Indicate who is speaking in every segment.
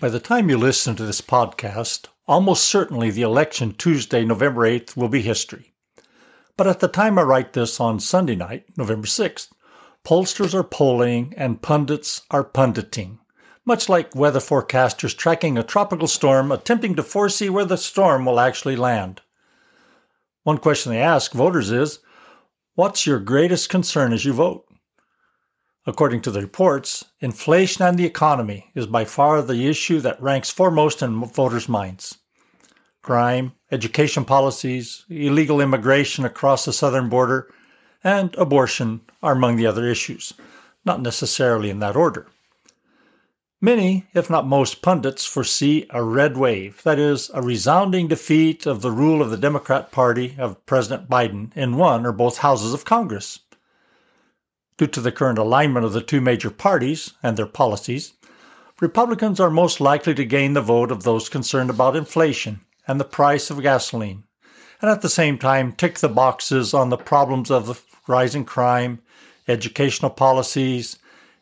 Speaker 1: By the time you listen to this podcast, almost certainly the election Tuesday, November 8th will be history. But at the time I write this on Sunday night, November 6th, pollsters are polling and pundits are punditing, much like weather forecasters tracking a tropical storm attempting to foresee where the storm will actually land. One question they ask voters is What's your greatest concern as you vote? According to the reports, inflation and the economy is by far the issue that ranks foremost in voters' minds. Crime, education policies, illegal immigration across the southern border, and abortion are among the other issues, not necessarily in that order. Many, if not most, pundits foresee a red wave, that is, a resounding defeat of the rule of the Democrat Party of President Biden in one or both houses of Congress. Due to the current alignment of the two major parties and their policies, Republicans are most likely to gain the vote of those concerned about inflation and the price of gasoline, and at the same time tick the boxes on the problems of the rising crime, educational policies,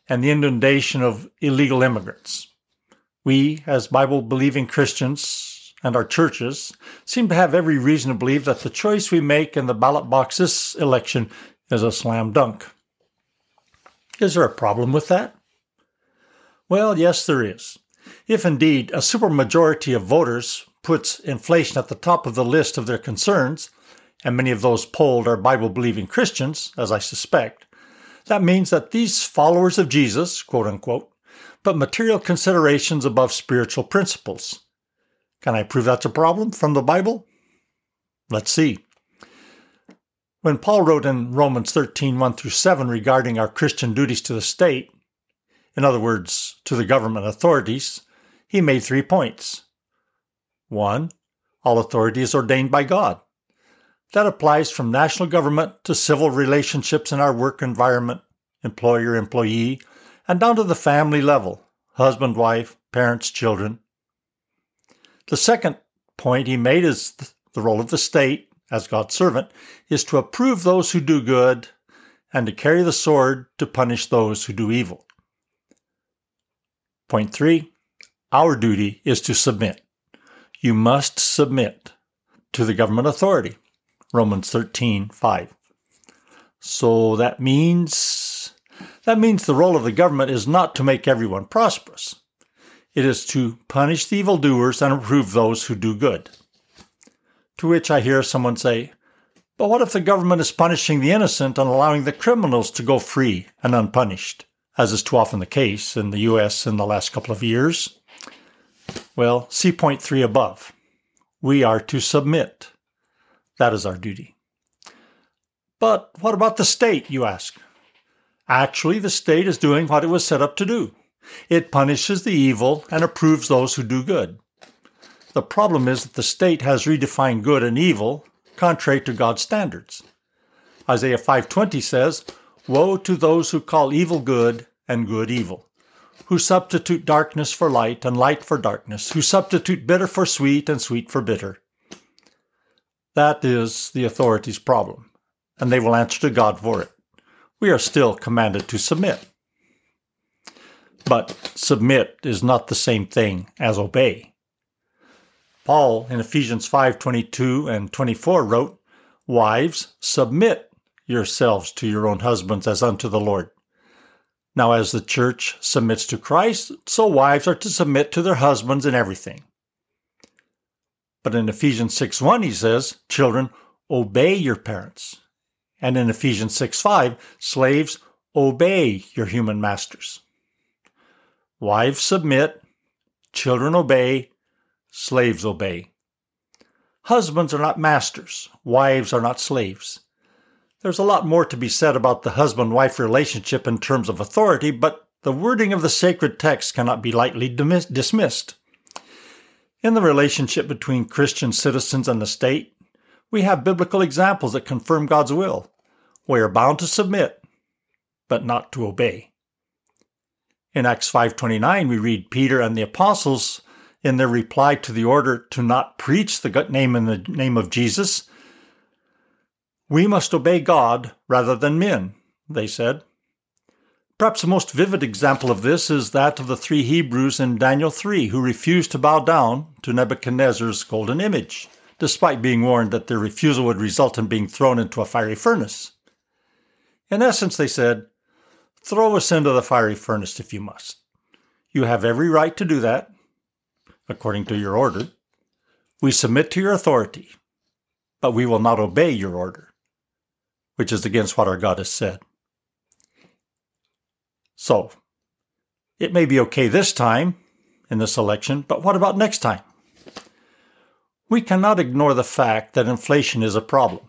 Speaker 1: and the inundation of illegal immigrants. We, as Bible believing Christians and our churches, seem to have every reason to believe that the choice we make in the ballot box this election is a slam dunk. Is there a problem with that? Well, yes, there is. If indeed a supermajority of voters puts inflation at the top of the list of their concerns, and many of those polled are Bible believing Christians, as I suspect, that means that these followers of Jesus, quote unquote, put material considerations above spiritual principles. Can I prove that's a problem from the Bible? Let's see. When Paul wrote in Romans 13, 1 through 7 regarding our Christian duties to the state, in other words, to the government authorities, he made three points. One, all authority is ordained by God. That applies from national government to civil relationships in our work environment, employer employee, and down to the family level husband, wife, parents, children. The second point he made is the role of the state as God's servant, is to approve those who do good and to carry the sword to punish those who do evil. Point three, our duty is to submit. You must submit to the government authority. Romans 13, 5. So that means that means the role of the government is not to make everyone prosperous. It is to punish the evildoers and approve those who do good. To which I hear someone say, But what if the government is punishing the innocent and allowing the criminals to go free and unpunished, as is too often the case in the U.S. in the last couple of years? Well, see point three above. We are to submit. That is our duty. But what about the state, you ask? Actually, the state is doing what it was set up to do. It punishes the evil and approves those who do good. The problem is that the state has redefined good and evil contrary to God's standards. Isaiah 5:20 says, "Woe to those who call evil good and good evil, who substitute darkness for light and light for darkness, who substitute bitter for sweet and sweet for bitter." That is the authority's problem, and they will answer to God for it. We are still commanded to submit. But submit is not the same thing as obey. Paul in Ephesians 5:22 and 24 wrote, "Wives, submit yourselves to your own husbands as unto the Lord." Now as the church submits to Christ, so wives are to submit to their husbands in everything. But in Ephesians 6:1 he says, "Children, obey your parents." And in Ephesians 6:5, slaves, obey your human masters. Wives submit, children obey, slaves obey. Husbands are not masters, wives are not slaves. There's a lot more to be said about the husband wife relationship in terms of authority, but the wording of the sacred text cannot be lightly dismissed. In the relationship between Christian citizens and the state, we have biblical examples that confirm God's will. We are bound to submit, but not to obey. In Acts 5:29 we read Peter and the apostles in their reply to the order to not preach the name in the name of Jesus, we must obey God rather than men, they said. Perhaps the most vivid example of this is that of the three Hebrews in Daniel 3 who refused to bow down to Nebuchadnezzar's golden image, despite being warned that their refusal would result in being thrown into a fiery furnace. In essence, they said, Throw us into the fiery furnace if you must. You have every right to do that, according to your order. We submit to your authority, but we will not obey your order, which is against what our God has said. So, it may be okay this time in this election, but what about next time? We cannot ignore the fact that inflation is a problem,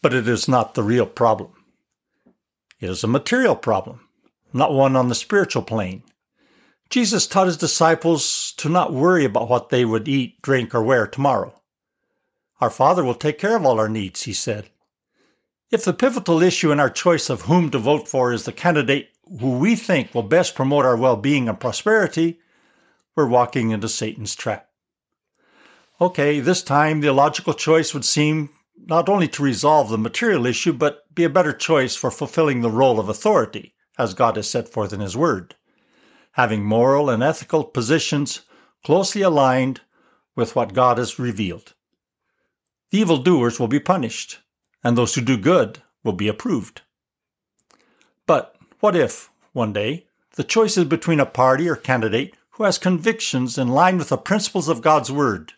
Speaker 1: but it is not the real problem. It is a material problem, not one on the spiritual plane. Jesus taught his disciples to not worry about what they would eat, drink, or wear tomorrow. Our Father will take care of all our needs, he said. If the pivotal issue in our choice of whom to vote for is the candidate who we think will best promote our well being and prosperity, we're walking into Satan's trap. Okay, this time the logical choice would seem not only to resolve the material issue, but be a better choice for fulfilling the role of authority, as God has set forth in His Word having moral and ethical positions closely aligned with what God has revealed. The evildoers will be punished, and those who do good will be approved. But what if, one day, the choice is between a party or candidate who has convictions in line with the principles of God's Word,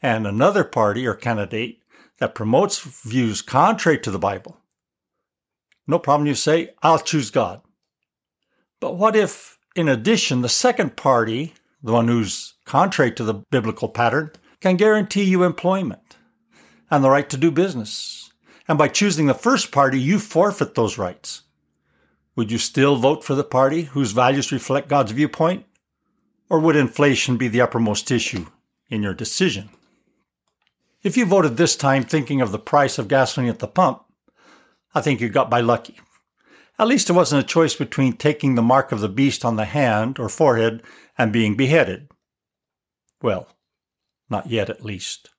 Speaker 1: and another party or candidate that promotes views contrary to the Bible? No problem, you say, I'll choose God. But what if, in addition, the second party, the one who's contrary to the biblical pattern, can guarantee you employment and the right to do business? And by choosing the first party, you forfeit those rights. Would you still vote for the party whose values reflect God's viewpoint? Or would inflation be the uppermost issue in your decision? If you voted this time thinking of the price of gasoline at the pump, I think you got by lucky. At least it wasn't a choice between taking the mark of the beast on the hand or forehead and being beheaded. Well, not yet at least.